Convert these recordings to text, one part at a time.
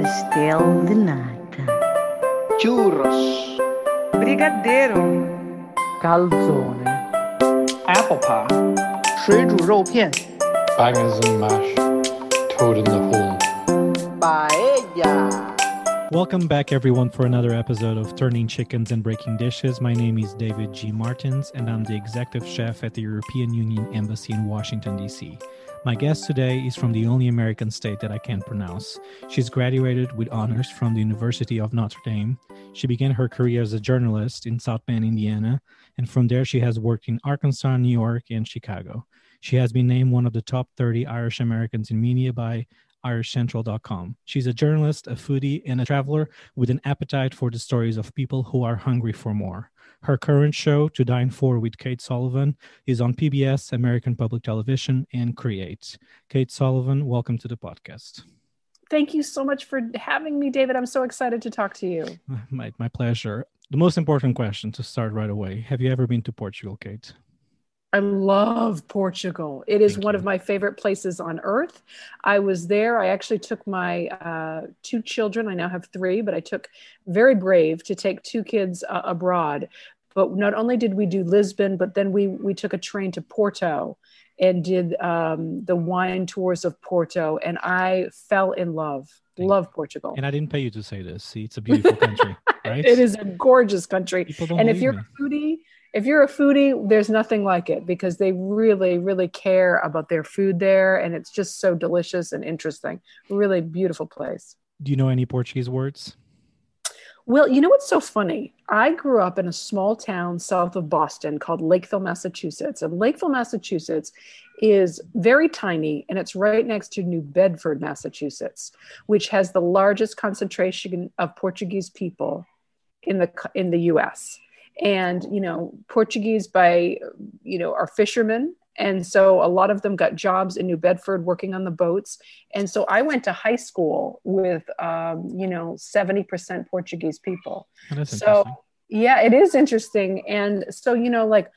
pastel de nata, churros, brigadeiro, calzone, apple pie, 水煮肉片 bangers and mash, toad in the hole. paella. Welcome back, everyone, for another episode of Turning Chickens and Breaking Dishes. My name is David G. Martins, and I'm the executive chef at the European Union Embassy in Washington, D.C. My guest today is from the only American state that I can't pronounce. She's graduated with honors from the University of Notre Dame. She began her career as a journalist in South Bend, Indiana, and from there she has worked in Arkansas, New York, and Chicago. She has been named one of the top 30 Irish Americans in media by irishcentral.com. She's a journalist, a foodie, and a traveler with an appetite for the stories of people who are hungry for more. Her current show, To Dine For with Kate Sullivan, is on PBS, American Public Television, and Create. Kate Sullivan, welcome to the podcast. Thank you so much for having me, David. I'm so excited to talk to you. My, my pleasure. The most important question to start right away Have you ever been to Portugal, Kate? I love Portugal. It is Thank one you. of my favorite places on earth. I was there. I actually took my uh, two children. I now have three, but I took very brave to take two kids uh, abroad. But not only did we do Lisbon, but then we we took a train to Porto and did um, the wine tours of Porto, and I fell in love. Thank Love Portugal. And I didn't pay you to say this. See, it's a beautiful country, right? It is a gorgeous country. And if you're me. a foodie if you're a foodie there's nothing like it because they really really care about their food there and it's just so delicious and interesting. Really beautiful place. Do you know any Portuguese words? well you know what's so funny? I grew up in a small town south of boston called lakeville massachusetts and lakeville massachusetts is very tiny and it's right next to new bedford massachusetts which has the largest concentration of portuguese people in the in the us and you know portuguese by you know are fishermen. And so a lot of them got jobs in new bedford working on the boats. And so i went to high school with um, you know 70% portuguese people. So yeah it is interesting. And so you know like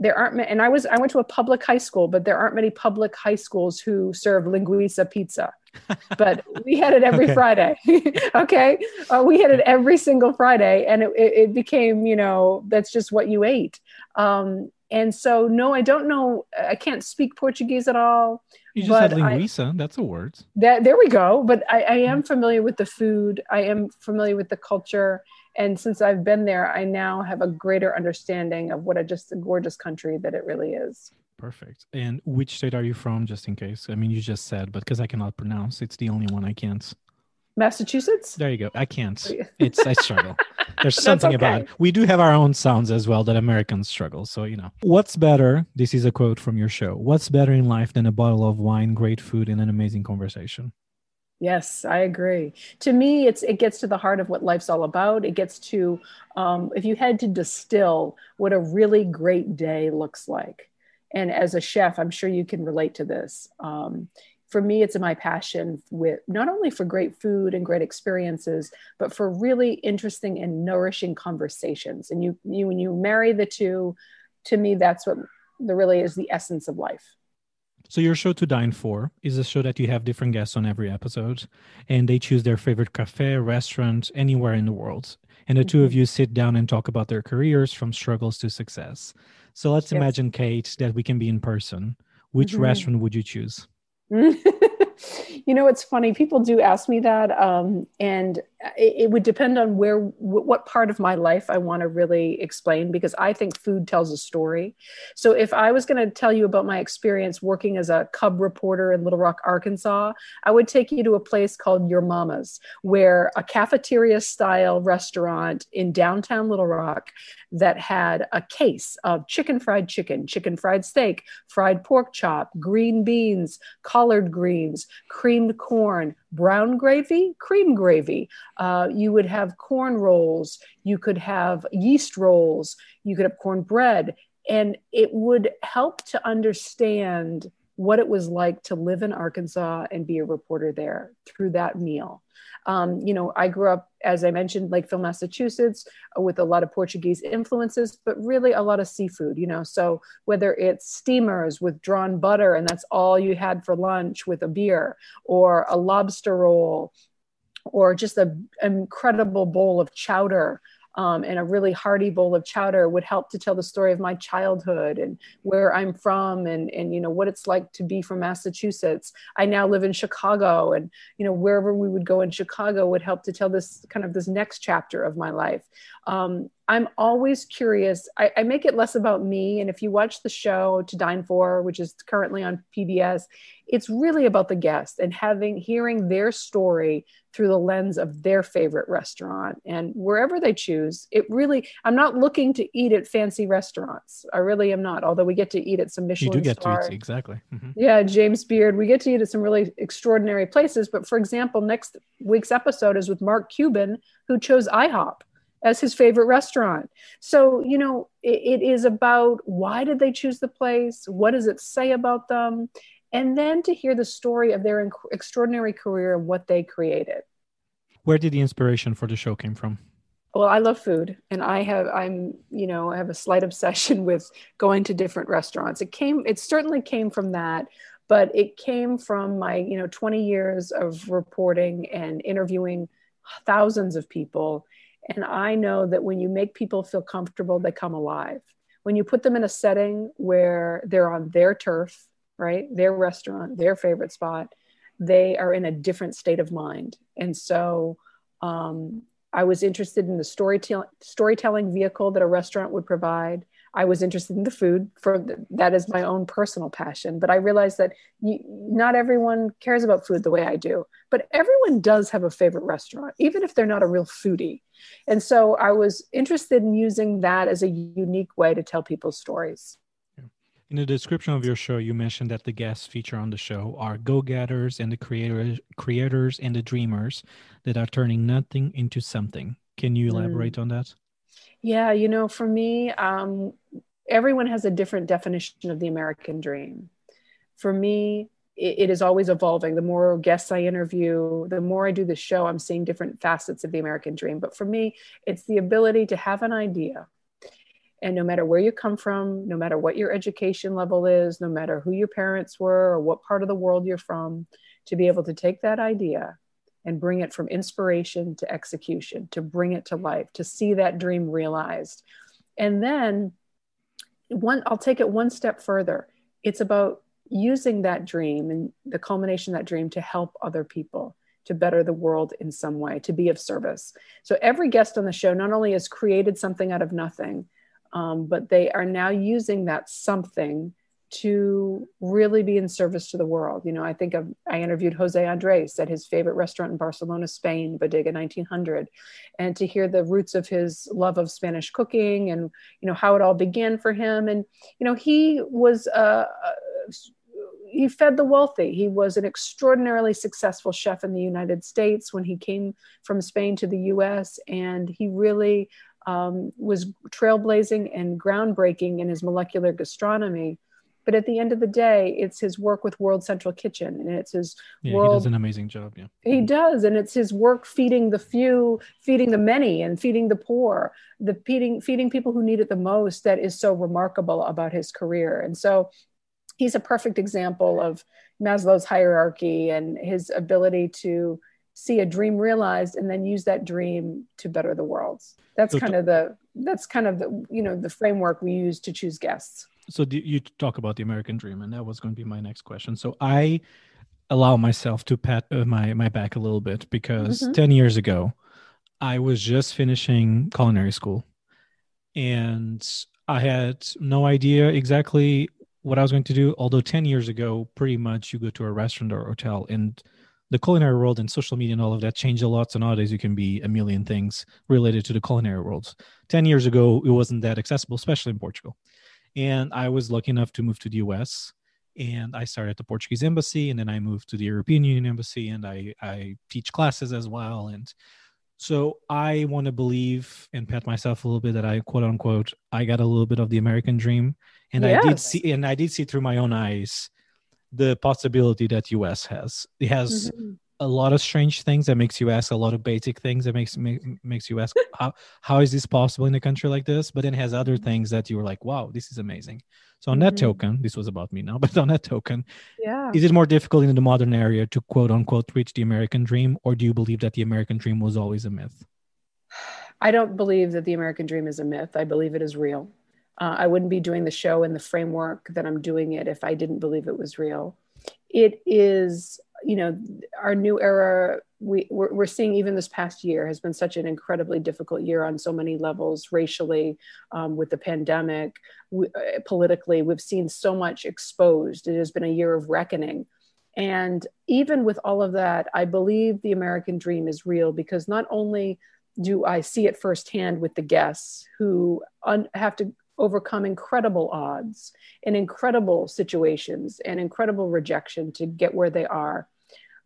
there aren't and i was i went to a public high school but there aren't many public high schools who serve linguiça pizza but we had it every Okay. friday okay uh, we had it every single friday and it, it, became you know that's just what you ate um, and so no i don't know i can't speak portuguese at all You just had but I- That's a word. that there we go but I, I am familiar with the food i am familiar with the culture and since i've been there i now have a greater understanding of what a just a gorgeous country that it really is Perfect. And which state are you from, just in case? I mean, you just said, but because I cannot pronounce, it's the only one I can't. massachusetts There you go. I can't. It's I struggle. There's something okay. about it. We do have our own sounds as well that Americans struggle. So you know, what's better? This is a quote from your show. What's better in life than a bottle of wine, great food, and an amazing conversation? Yes, I agree. To me, it's it gets to the heart of what life's all about. It gets to um, if you had to distill what a really great day looks like. And as a chef, I'm sure you can relate to this. Um, for me, it's my passion with not only for great food and great experiences, but for really interesting and nourishing conversations. And you, you when you marry the two, to me, that's what the really is the essence of life. So your show to dine for is a show that you have different guests on every episode, and they choose their favorite cafe, restaurant, anywhere in the world. And the two of you sit down and talk about their careers from struggles to success. So let's Yes. imagine, Kate, that we can be in person. Which Mhm. restaurant would you choose? you know, it's funny. People do ask me that, um, and it, it would depend on where, wh- what part of my life I want to really explain because I think food tells a story. So, if I was going to tell you about my experience working as a cub reporter in Little Rock, Arkansas, I would take you to a place called Your Mama's, where a cafeteria style restaurant in downtown Little Rock that had a case of chicken fried chicken, chicken fried steak, fried pork chop, green beans, collard greens, creamed corn, brown gravy, cream gravy. Uh, you would have corn rolls. You could have yeast rolls. You could have corn bread. And it would help to understand what it was like to live in Arkansas and be a reporter there through that meal. Um, you know, I grew up, as I mentioned, Lakeville, Massachusetts, uh, with a lot of Portuguese influences, but really a lot of seafood, you know. So whether it's steamers with drawn butter and that's all you had for lunch with a beer, or a lobster roll, or just an incredible bowl of chowder um, and a really hearty bowl of chowder would help to tell the story of my childhood and where I'm from and, and, you know, what it's like to be from Massachusetts. I now live in Chicago and, you know, wherever we would go in Chicago would help to tell this kind of this next chapter of my life. Um, I'm always curious. I, I, make it less about me. And if you watch the show To Dine For, which is currently on PBS, it's really about the guest and having hearing their story through the lens of their favorite restaurant and wherever they choose. It really, I'm not looking to eat at fancy restaurants. I really am not. Although we get to eat at some Michelin. You do get star. to eat exactly. Mm-hmm. Yeah, James Beard. We get to eat at some really extraordinary places. But for example, next week's episode is with Mark Cuban, who chose IHOP as his favorite restaurant. So, you know, it, it is about why did they choose the place? What does it say about them? And then to hear the story of their inc- extraordinary career and what they created. Where did the inspiration for the show came from? Well, I love food and I have I'm, you know, I have a slight obsession with going to different restaurants. It came it certainly came from that, but it came from my, you know, 20 years of reporting and interviewing thousands of people and I know that when you make people feel comfortable, they come alive. When you put them in a setting where they're on their turf, right, their restaurant, their favorite spot, they are in a different state of mind. And so um, I was interested in the storytelling storytelling vehicle that a restaurant would provide. I was interested in the food for the, that is my own personal passion. But I realized that you, not everyone cares about food the way I do. But everyone does have a favorite restaurant, even if they're not a real foodie. And so I was interested in using that as a unique way to tell people's stories. In the description of your show, you mentioned that the guests feature on the show are go-getters and the creators, creators and the dreamers that are turning nothing into something. Can you elaborate mm. on that? Yeah, you know, for me, um, everyone has a different definition of the American dream. For me, it, it is always evolving. The more guests I interview, the more I do the show, I'm seeing different facets of the American dream. But for me, it's the ability to have an idea. And no matter where you come from, no matter what your education level is, no matter who your parents were or what part of the world you're from, to be able to take that idea and bring it from inspiration to execution, to bring it to life, to see that dream realized. And then one I'll take it one step further. It's about using that dream and the culmination of that dream to help other people to better the world in some way, to be of service. So every guest on the show not only has created something out of nothing, um, but they are now using that something to really be in service to the world. You know, I think of, I interviewed Jose Andres at his favorite restaurant in Barcelona, Spain, Bodega 1900, and to hear the roots of his love of Spanish cooking and, you know, how it all began for him. And, you know, he was, uh, he fed the wealthy. He was an extraordinarily successful chef in the United States when he came from Spain to the US, and he really um, was trailblazing and groundbreaking in his molecular gastronomy but at the end of the day it's his work with world central kitchen and it's his yeah, world he does an amazing job yeah. He mm-hmm. does and it's his work feeding the few feeding the many and feeding the poor the feeding feeding people who need it the most that is so remarkable about his career. And so he's a perfect example of maslow's hierarchy and his ability to see a dream realized and then use that dream to better the world. That's so kind of the that's kind of the you know the framework we use to choose guests so you talk about the American dream, and that was going to be my next question. So I allow myself to pat uh, my my back a little bit because mm-hmm. ten years ago, I was just finishing culinary school, and I had no idea exactly what I was going to do. Although ten years ago, pretty much you go to a restaurant or hotel, and the culinary world and social media and all of that changed a lot. So nowadays you can be a million things related to the culinary world. Ten years ago, it wasn't that accessible, especially in Portugal. And I was lucky enough to move to the US and I started at the Portuguese embassy and then I moved to the European Union embassy and I, I teach classes as well. And so I want to believe and pat myself a little bit that I quote unquote, I got a little bit of the American dream. And yes. I did see, and I did see through my own eyes the possibility that US has. It has mm-hmm. A lot of strange things that makes you ask a lot of basic things that makes make, makes you ask how how is this possible in a country like this but then it has other things that you were like wow this is amazing so on that Mhm. token this was about me now but on that token Yeah. is it more difficult in the modern area to quote unquote reach the american dream or do you believe that the american dream was always a myth I don't believe that the American dream is a myth. I believe it is real. Uh, I wouldn't be doing the show in the framework that I'm doing it if I didn't believe it was real. It is, you know, our new era. We we're, we're seeing even this past year has been such an incredibly difficult year on so many levels, racially, um, with the pandemic, we, uh, politically. We've seen so much exposed. It has been a year of reckoning. And even with all of that, I believe the American dream is real because not only do I see it firsthand with the guests who un- have to overcome incredible odds and incredible situations and incredible rejection to get where they are.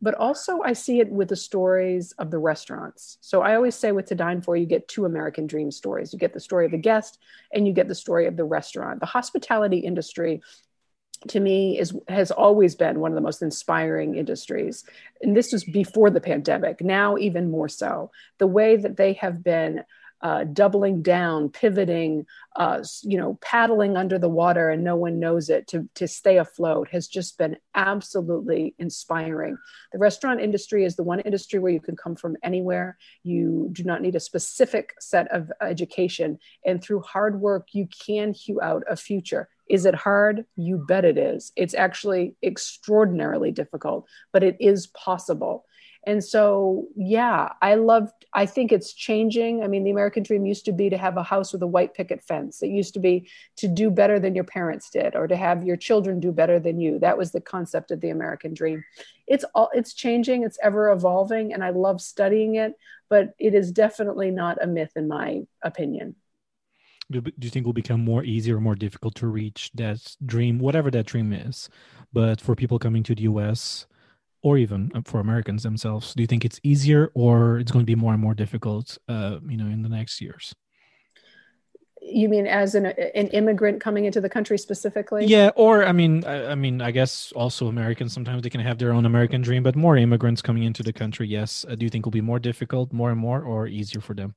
But also, I see it with the stories of the restaurants. So I always say with To Dine For, you get two American dream stories. You get the story of the guest and you get the story of the restaurant. The hospitality industry to me is has always been one of the most inspiring industries and this was before the pandemic now even more so the way that they have been uh, doubling down pivoting uh, you know paddling under the water and no one knows it to, to stay afloat has just been absolutely inspiring the restaurant industry is the one industry where you can come from anywhere you do not need a specific set of education and through hard work you can hew out a future is it hard? You bet it is. It's actually extraordinarily difficult, but it is possible. And so, yeah, I love, I think it's changing. I mean, the American dream used to be to have a house with a white picket fence. It used to be to do better than your parents did or to have your children do better than you. That was the concept of the American dream. It's all, it's changing, it's ever evolving, and I love studying it, but it is definitely not a myth, in my opinion. do, do you think will become more easy or more difficult to reach that dream whatever that dream is but for people coming to the us or even uh, for americans themselves do you think it's easier or it's going to be more and more difficult uh, you know in the next years? You mean as an, an immigrant coming into the country specifically? Yeah or i mean I, I mean i guess also americans sometimes they can have their own american dream but more immigrants coming into the country yes. Uh, do you think will be more difficult more and more or easier for them?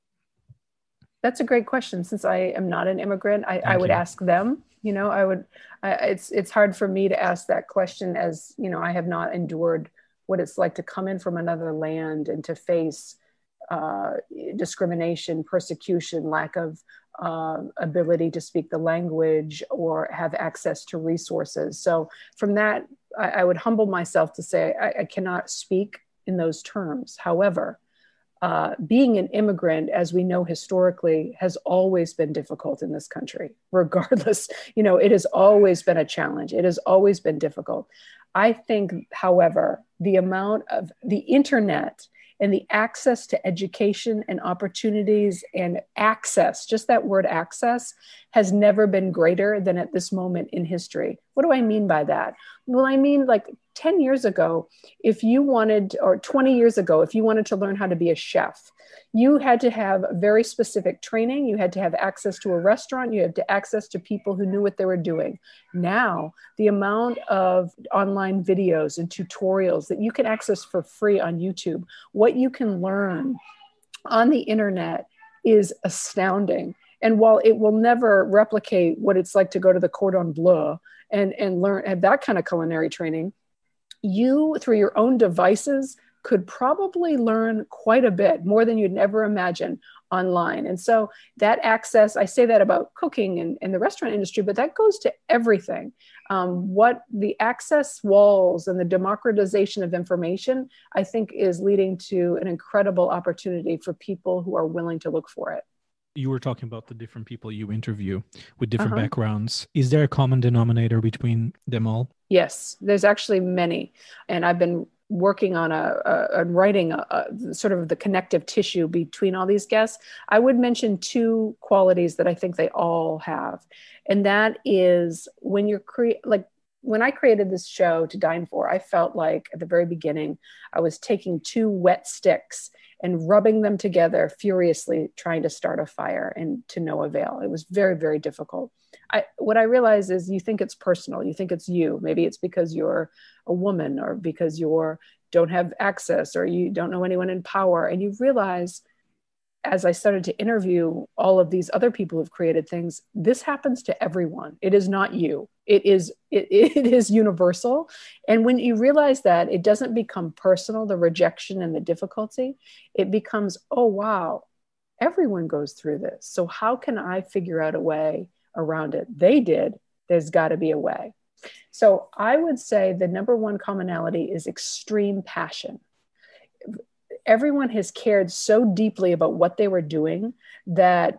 That's a great question. Since i am not an immigrant i, I would you. ask them you know i would I, it's it's hard for me to ask that question as you know i have not endured what it's like to come in from another land and to face uh, discrimination persecution lack of uh, ability to speak the language or have access to resources so from that i, I would humble myself to say I, I cannot speak in those terms however uh, being an immigrant, as we know historically, has always been difficult in this country, regardless. You know, it has always been a challenge. It has always been difficult. I think, however, the amount of the internet and the access to education and opportunities and access, just that word access, has never been greater than at this moment in history. What do I mean by that? Well, I mean, like 10 years ago, if you wanted, or 20 years ago, if you wanted to learn how to be a chef, you had to have very specific training. You had to have access to a restaurant. You had to access to people who knew what they were doing. Now, the amount of online videos and tutorials that you can access for free on YouTube, what you can learn on the internet is astounding. And while it will never replicate what it's like to go to the Cordon Bleu and, and learn have that kind of culinary training, you through your own devices could probably learn quite a bit more than you'd ever imagine online. And so that access, I say that about cooking and, and the restaurant industry, but that goes to everything. Um, what the access walls and the democratization of information, I think, is leading to an incredible opportunity for people who are willing to look for it. You were talking about the different people you interview with different Uh-huh. backgrounds. Is there a common denominator between them all? Yes, there's actually many, and I've been working on a, a, a writing a, a sort of the connective tissue between all these guests. I would mention two qualities that I think they all have, and that is when you're cre- like when I created this show to dine for, I felt like at the very beginning, I was taking two wet sticks and rubbing them together furiously, trying to start a fire and to no avail. It was very, very difficult. I, what I realize is you think it's personal, you think it's you. Maybe it's because you're a woman or because you're don't have access or you don't know anyone in power. And you realize as I started to interview all of these other people who've created things, this happens to everyone. It is not you. It is it, it is universal. And when you realize that, it doesn't become personal, the rejection and the difficulty. It becomes, oh wow, everyone goes through this. So how can I figure out a way around it? They did. There's got to be a way. So I would say the number one commonality is extreme passion everyone has cared so deeply about what they were doing that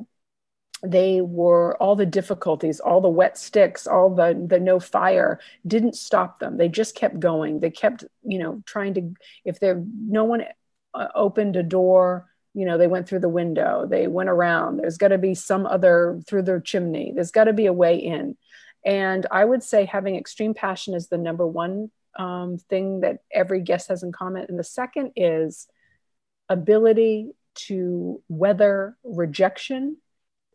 they were all the difficulties all the wet sticks all the the no fire didn't stop them. They just kept going. They kept you know trying to if there no one uh, opened a door you know they went through the window they went around. There's got to be some other through their chimney. There's got to be a way in. And i would say having extreme passion is the number one um, thing that every guest has in common. And the second is ability to weather rejection,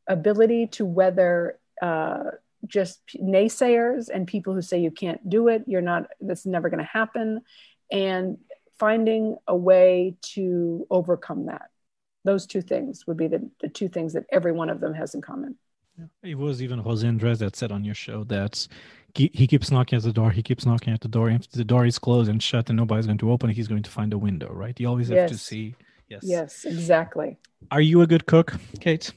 ability to weather uh, just naysayers and people who say you can't do it, you're not, that's never going to happen, and finding a way to overcome that. Those two things would be the, the two things that every one of them has in common. It was even Jose Andres that said on your show that he keeps knocking at the door. He keeps knocking at the door. If the door is closed and shut and nobody's going to open it, he's going to find a window, right? You always have to see. Yes. Yes, exactly. Are you a good cook, Kate?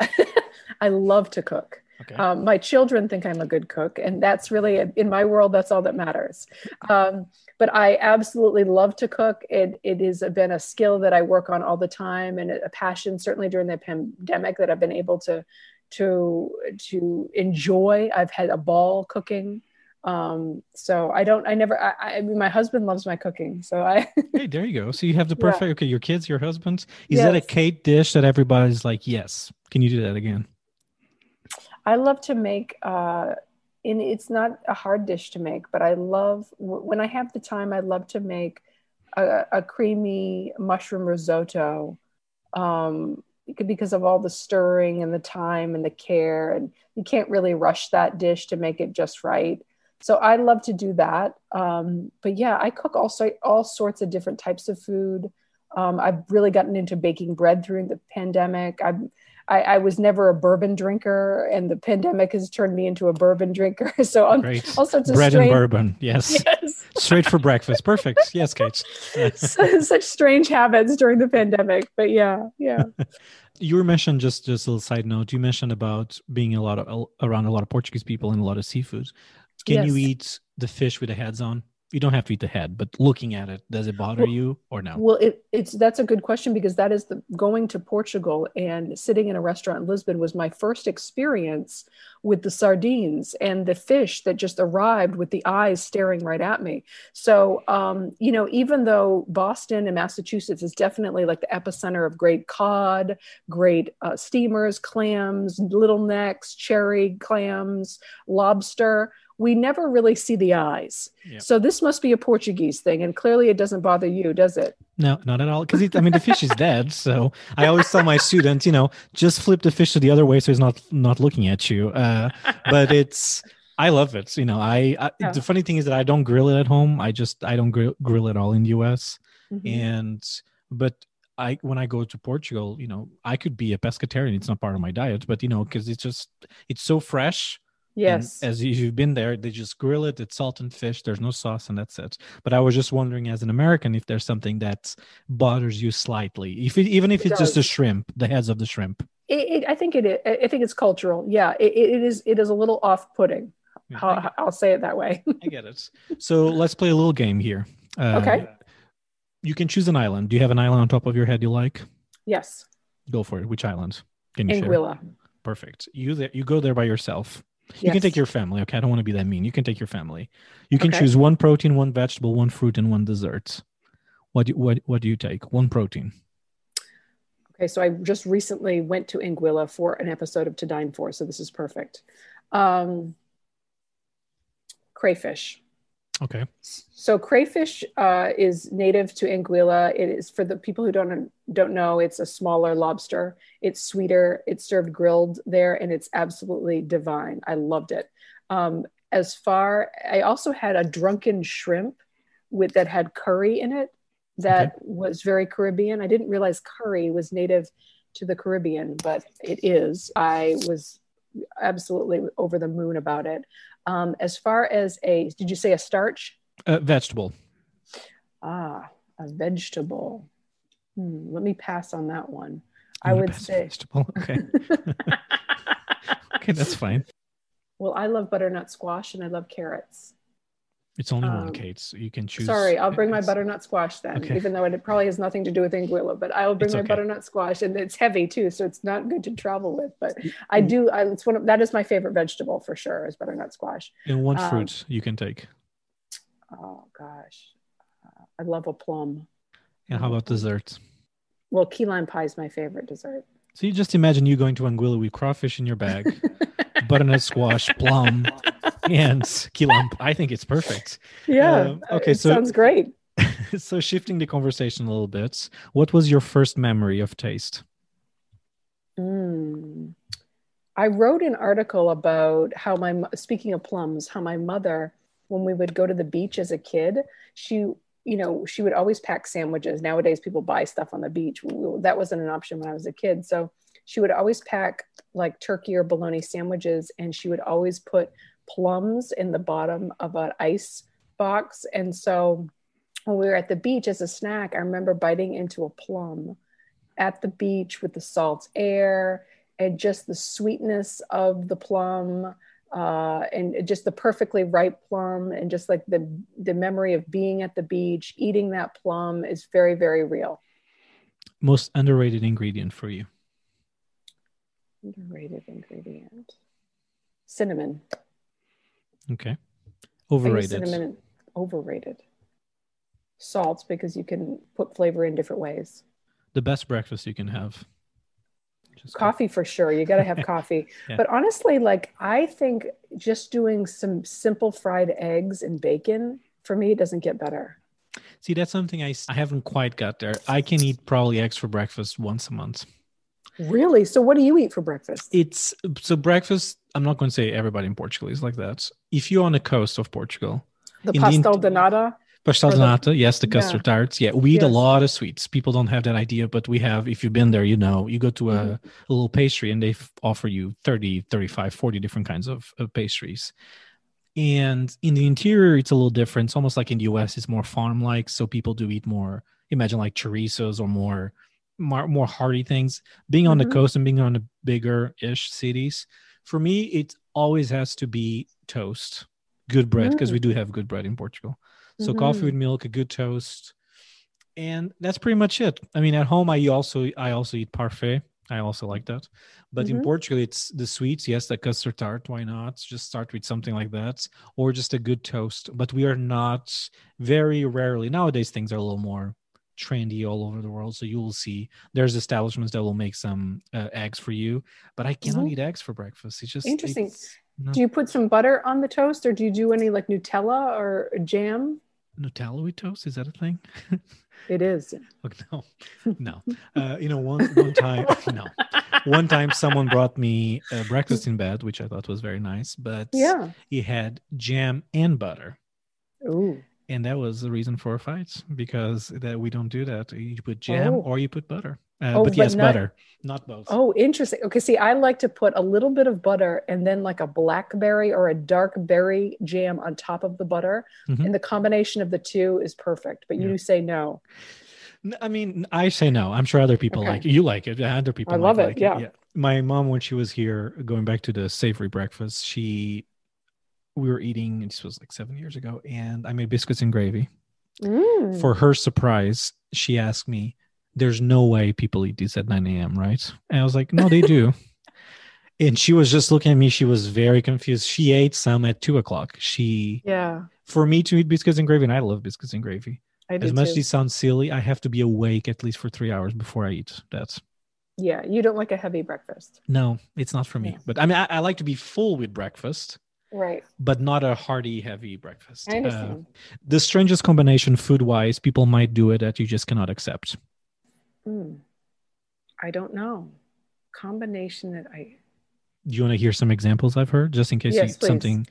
I love to cook. Okay. Um, my children think I'm a good cook, and that's really in my world. That's all that matters. Um, but I absolutely love to cook. It it has been a skill that I work on all the time, and a passion. Certainly during the pandemic, that I've been able to to to enjoy. I've had a ball cooking. Um, so I don't, I never, I, I mean, my husband loves my cooking. So I, hey, there you go. So you have the perfect, yeah. okay, your kids, your husband. Is yes. that a Kate dish that everybody's like, yes? Can you do that again? I love to make, uh, and it's not a hard dish to make, but I love when I have the time, I love to make a, a creamy mushroom risotto. Um, because of all the stirring and the time and the care and you can't really rush that dish to make it just right so I love to do that. Um, but yeah, I cook also all sorts of different types of food. Um, I've really gotten into baking bread through the pandemic. I'm, I, I, was never a bourbon drinker, and the pandemic has turned me into a bourbon drinker. So I'm Great. all sorts of bread strange... and bourbon. Yes, yes. straight for breakfast. Perfect. Yes, Kate. Such strange habits during the pandemic, but yeah, yeah. you were mentioned just just a little side note. You mentioned about being a lot of around a lot of Portuguese people and a lot of seafood. Can yes. you eat the fish with the heads on? You don't have to eat the head, but looking at it, does it bother well, you or no? Well, it, it's that's a good question because that is the going to Portugal and sitting in a restaurant in Lisbon was my first experience with the sardines and the fish that just arrived with the eyes staring right at me. So, um, you know, even though Boston and Massachusetts is definitely like the epicenter of great cod, great uh, steamers, clams, little necks, cherry clams, lobster we never really see the eyes. Yep. So this must be a Portuguese thing, and clearly it doesn't bother you, does it? No, not at all. Because I mean, the fish is dead. So I always tell my students, you know, just flip the fish to the other way so he's not not looking at you. Uh, but it's I love it. You know, I, I yeah. the funny thing is that I don't grill it at home. I just I don't grill, grill at all in the U.S. Mm-hmm. And but I when I go to Portugal, you know, I could be a pescatarian. It's not part of my diet, but you know, because it's just it's so fresh Yes. And as you've been there, they just grill it. It's salt and fish. There's no sauce, and that's it. But I was just wondering, as an American, if there's something that bothers you slightly, if it, even if it it's just a shrimp, the heads of the shrimp. It, it, I think it is. I think it's cultural. Yeah, it, it is. It is a little off-putting. Yeah, I'll, I'll, say it that way. I get it. So let's play a little game here. Uh, okay. You can choose an island. Do you have an island on top of your head you like? Yes. Go for it. Which island? Can you Anguilla. share? Perfect. You there, you go there by yourself. You yes. can take your family. Okay, I don't want to be that mean. You can take your family. You can okay. choose one protein, one vegetable, one fruit, and one dessert. What do, what what do you take? One protein. Okay, so I just recently went to Anguilla for an episode of To Dine For, so this is perfect. Um, crayfish. Okay. So crayfish uh, is native to Anguilla. It is for the people who don't don't know. It's a smaller lobster. It's sweeter. It's served grilled there, and it's absolutely divine. I loved it. Um, as far, I also had a drunken shrimp with that had curry in it. That was very Caribbean. I didn't realize curry was native to the Caribbean, but it is. I was absolutely over the moon about it. Um, as far as a, did you say a starch? Uh, vegetable. Ah, a vegetable. Hmm, let me pass on that one. I You wanna would say. vegetable. Okay. okay, that's fine. well, I love butternut squash and I love carrots. It's only one, Um, Kate. So you can choose. Sorry, I'll bring my butternut squash then, Okay. even though it probably has nothing to do with anguilla, but I will bring It's my okay. butternut squash and it's heavy too, so it's not good to travel with. But I do, I, it's one of, that is my favorite vegetable for sure is butternut squash. And what um, fruit you can take. Oh gosh, uh, I love a plum. And how about dessert? Well, key lime pie is my favorite dessert. So you just imagine you going to Anguilla with crawfish in your bag, butternut squash, plum, and lime. I think it's perfect. Yeah. Um, okay, it so- sounds great. so shifting the conversation a little bit, what was your first memory of taste? Mm. I wrote an article about how my speaking of plums, how my mother, when we would go to the beach as a kid, she you know she would always pack sandwiches. Nowadays, people buy stuff on the beach. That wasn't an option when I was a kid, so she would always pack like turkey or bologna sandwiches, and she would always put plums in the bottom of an ice box. And so when we were at the beach as a snack, I remember biting into a plum at the beach with the salt air and just the sweetness of the plum uh, and just the perfectly ripe plum and just like the the memory of being at the beach eating that plum is very very real Most underrated ingredient for you? underrated ingredient cinnamon Okay. Overrated. cinnamon overrated salt because you can put flavor in different ways The best breakfast you can have. Just coffee for sure you got to have coffee Yeah. but honestly like i think just doing some simple fried eggs and bacon for me it doesn't get better See, that's something I, I haven't quite got there. I can eat probably eggs for breakfast once a month. Really so what do you eat for breakfast It's so breakfast. I'm not going to say everybody in Portugal is like that. If you're on the coast of Portugal, the pastel de nata pastel de nata, yes, the yeah. custard tarts. Yeah, we eat a lot of sweets. People don't have that idea, but we have. If you've been there, you know. You go to a, Mhm. a little pastry and they offer you 30, 35, 40 different kinds of, of pastries. And in the interior, it's a little different. It's almost like in the US, it's more farm like. So people do eat more, imagine like chorizos or more, more, more hearty things. Being on Mhm. the coast and being on the bigger ish cities, for me, it always has to be toast, good bread, because Mm. we do have good bread in Portugal. So coffee Mhm. with milk, a good toast, and that's pretty much it. I mean, at home, I also I also eat parfait. I also like that. But in Mhm. Portugal, it's the sweets. Yes, the custard tart. Why not? Just start with something like that, or just a good toast. But we are not very rarely nowadays. Things are a little more trendy all over the world. So you will see there's establishments that will make some uh, eggs for you. But I cannot Mhm. eat eggs for breakfast. It's just Interesting. it's- no. do you put some butter on the toast or do you do any like nutella or jam Nutella with toast is that a thing? it is Oh, no, no. Uh, you know, one one time, no, one time someone brought me a breakfast in bed, which I thought was very nice, but yeah he had jam and butter, Ooh. And that was the reason for a fight because that we don't do that. You put jam Oh. or you put butter. Uh, Oh, but but yes, not- butter, not both. Oh, interesting. Okay, see, I like to put a little bit of butter and then like a blackberry or a dark berry jam on top of the butter. Mhm. And the combination of the two is perfect. But you Yeah. say no. I mean, I say no. I'm sure other people Okay. like it. You like it. Other people I love it, like yeah. My mom, when she was here, going back to the savory breakfast, she we were eating. This was like seven years ago, and I made biscuits and gravy. Mm. For her surprise, she asked me, "There's no way people eat these at 9 a.m., right?" And I was like, "No, they do." and she was just looking at me. She was very confused. She ate some at two o'clock. She, yeah, for me to eat biscuits and gravy, and I love biscuits and gravy I do as much too. as it sounds silly, I have to be awake at least for three hours before I eat that. yeah, you don't like a heavy breakfast. No, it's not for me. Yeah. But I mean, I, I like to be full with breakfast, Right. but not a hearty, heavy breakfast. I Uh, understand. the strangest combination food wise, people might do it that you just cannot accept. Hmm. I don't know. Combination that I Do you want to hear some examples I've heard just in case Yes, you, something?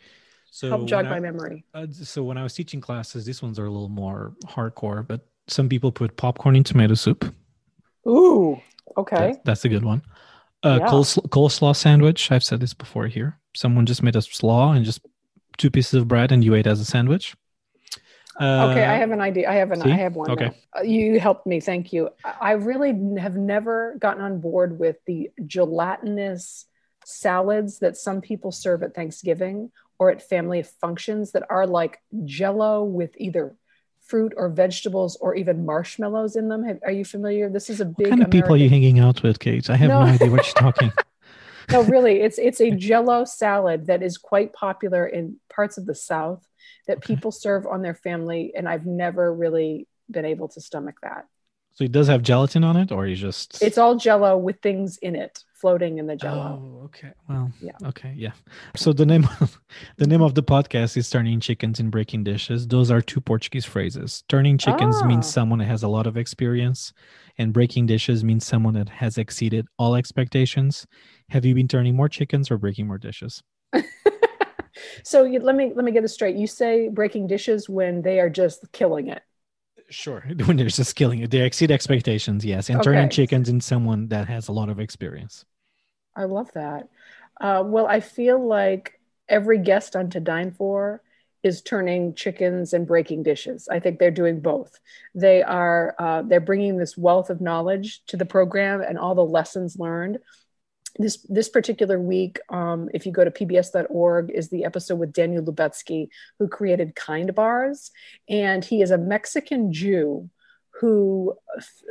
So help jog I- my memory. Uh, so when I was teaching classes, these ones are a little more hardcore, but some people put popcorn in tomato soup. Ooh. Okay. That- that's a good one. Uh, Yeah. coleslaw, coleslaw sandwich. I've said this before here. Someone just made a slaw and just two pieces of bread, and you ate as a sandwich. Uh, okay, I have an idea. I have an. see? I have one. Okay. now. Uh, you helped me. Thank you. I really have never gotten on board with the gelatinous salads that some people serve at Thanksgiving or at family functions that are like Jello with either fruit or vegetables or even marshmallows in them. Have, are you familiar? This is a big. What kind of people are you hanging out with, Kate? I have No. no, idea what you're talking. no really it's it's a jello salad that is quite popular in parts of the south that Okay. people serve on their family and i've never really been able to stomach that So it does have gelatin on it, or you just? it's all jello with things in it floating in the jello Oh, okay. Well, Yeah. Okay, yeah. So the name the name of the podcast is turning chickens and breaking dishes. Those are two Portuguese phrases. Turning chickens means Ah. someone that has a lot of experience, and breaking dishes means someone that has exceeded all expectations. Have you been turning more chickens or breaking more dishes? so you, let me let me get this straight you say breaking dishes when they are just killing it Sure. When they're just killing it, they exceed expectations. Yes, and turning chickens in someone that has a lot of experience. I love that. Uh, well, I feel like every guest on To Dine For is turning chickens and breaking dishes. I think they're doing both. They are uh, they're bringing this wealth of knowledge to the program and all the lessons learned. This this particular week, um, if you go to pbs.org, is the episode with Daniel Lubetzky, who created Kind Bars, and he is a Mexican Jew who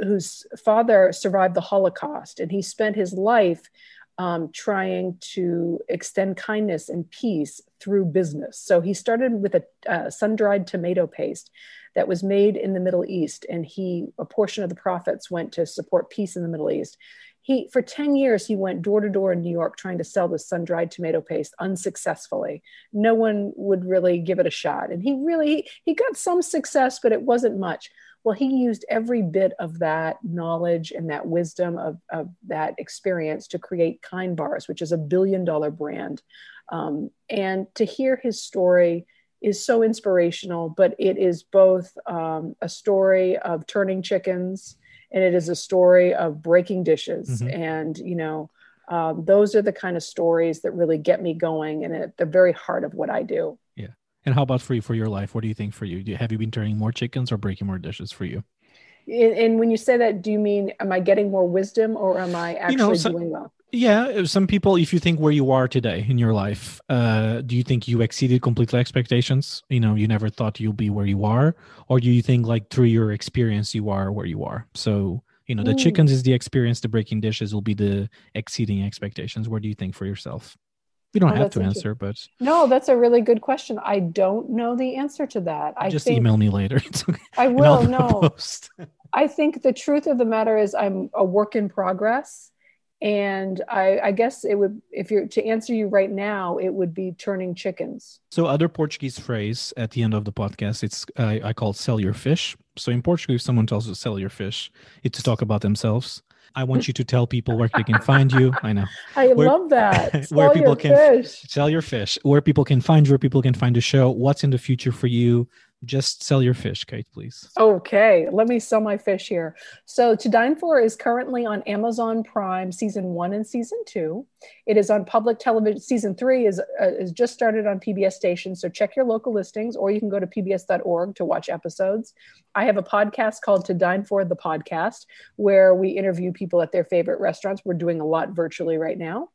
whose father survived the Holocaust, and he spent his life um, trying to extend kindness and peace through business. So he started with a uh, sun-dried tomato paste that was made in the Middle East, and he a portion of the profits went to support peace in the Middle East. He for ten years he went door to door in New York trying to sell this sun-dried tomato paste unsuccessfully. No one would really give it a shot, and he really he got some success, but it wasn't much. Well, he used every bit of that knowledge and that wisdom of, of that experience to create Kind Bars, which is a billion dollar brand. Um, and to hear his story is so inspirational, but it is both um, a story of turning chickens and it is a story of breaking dishes. Mhm. And, you know, um, those are the kind of stories that really get me going and at the very heart of what I do. Yeah. And how about for you for your life? What do you think for you? Do, have you been turning more chickens or breaking more dishes for you? And, and when you say that, do you mean am I getting more wisdom or am I actually know, so- doing well? Yeah, uh, some people, if you think where you are today in your life, uh, do you think you exceeded completely expectations? You know, you never thought you'll be where you are, or do you think like through your experience you are where you are? So, you know, the Mm. chickens is the experience, the breaking dishes will be the exceeding expectations. Where do you think for yourself? You don't Oh, have to answer, but No, that's a really good question. I don't know the answer to that. I just think email me later. It's okay. I I'll will. No. I think the truth of the matter is I'm a work in progress, and I, I guess it would if you're to answer you right now, it would be turning chickens. So other Portuguese phrase at the end of the podcast, it's uh, I call sell your fish. So in Portuguese, if someone tells you sell your fish, it's to talk about themselves. I want you to tell people where they can find you. I know. I Where- love that. where Sell people your can- fish. Sell your fish. Where people can find you, where people can find the show. What's in the future for you? Just sell your fish, Kate, please. Okay, let me sell my fish here. So, To Dine For is currently on Amazon Prime season one and season two. It is on public television. Season three is uh, is just started on PBS stations. So check your local listings, or you can go to pbs.org to watch episodes. I have a podcast called To Dine For the podcast, where we interview people at their favorite restaurants. We're doing a lot virtually right now.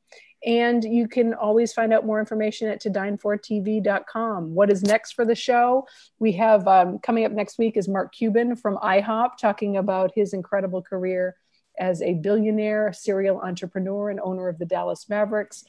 And you can always find out more information at todinefortv.com. What is next for the show? We have um, coming up next week is Mark Cuban from IHOP talking about his incredible career as a billionaire, serial entrepreneur, and owner of the Dallas Mavericks.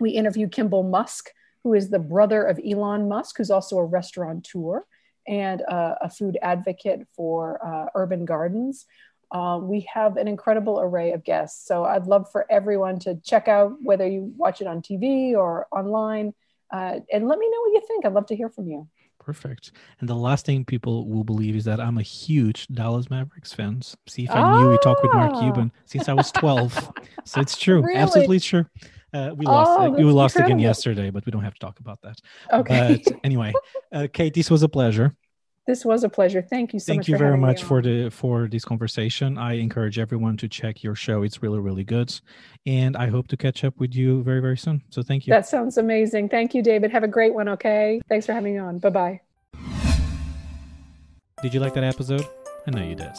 We interview Kimball Musk, who is the brother of Elon Musk, who's also a restaurateur and uh, a food advocate for uh, urban gardens. Uh, we have an incredible array of guests. So I'd love for everyone to check out whether you watch it on TV or online. uh, and let me know what you think. I'd love to hear from you. Perfect. And the last thing people will believe is that I'm a huge Dallas Mavericks fan. See if I knew we talked with Mark Ah. Cuban since I was 12. so it's true. Really? Absolutely true. Uh, we lost. Oh, we lost again yesterday, but we don't have to talk about that. Okay. But anyway, uh, Kate, this was a pleasure. This was a pleasure. Thank you so Thank much. you for very much for the for this conversation. I encourage everyone to check your show. It's really really good, and I hope to catch up with you very very soon. So thank you. That sounds amazing. Thank you, David. Have a great one. Okay. Thanks for having me on. Bye bye. Did you like that episode? I know you did.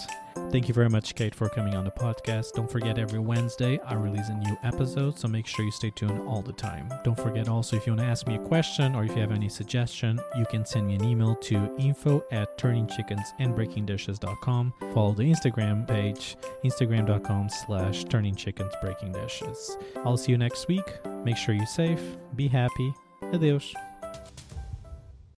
Thank you very much, Kate, for coming on the podcast. Don't forget, every Wednesday I release a new episode, so make sure you stay tuned all the time. Don't forget also, if you want to ask me a question or if you have any suggestion, you can send me an email to info at turningchickensandbreakingdishes.com. Follow the Instagram page, instagram.com slash turningchickensbreakingdishes. I'll see you next week. Make sure you're safe, be happy. Adeus.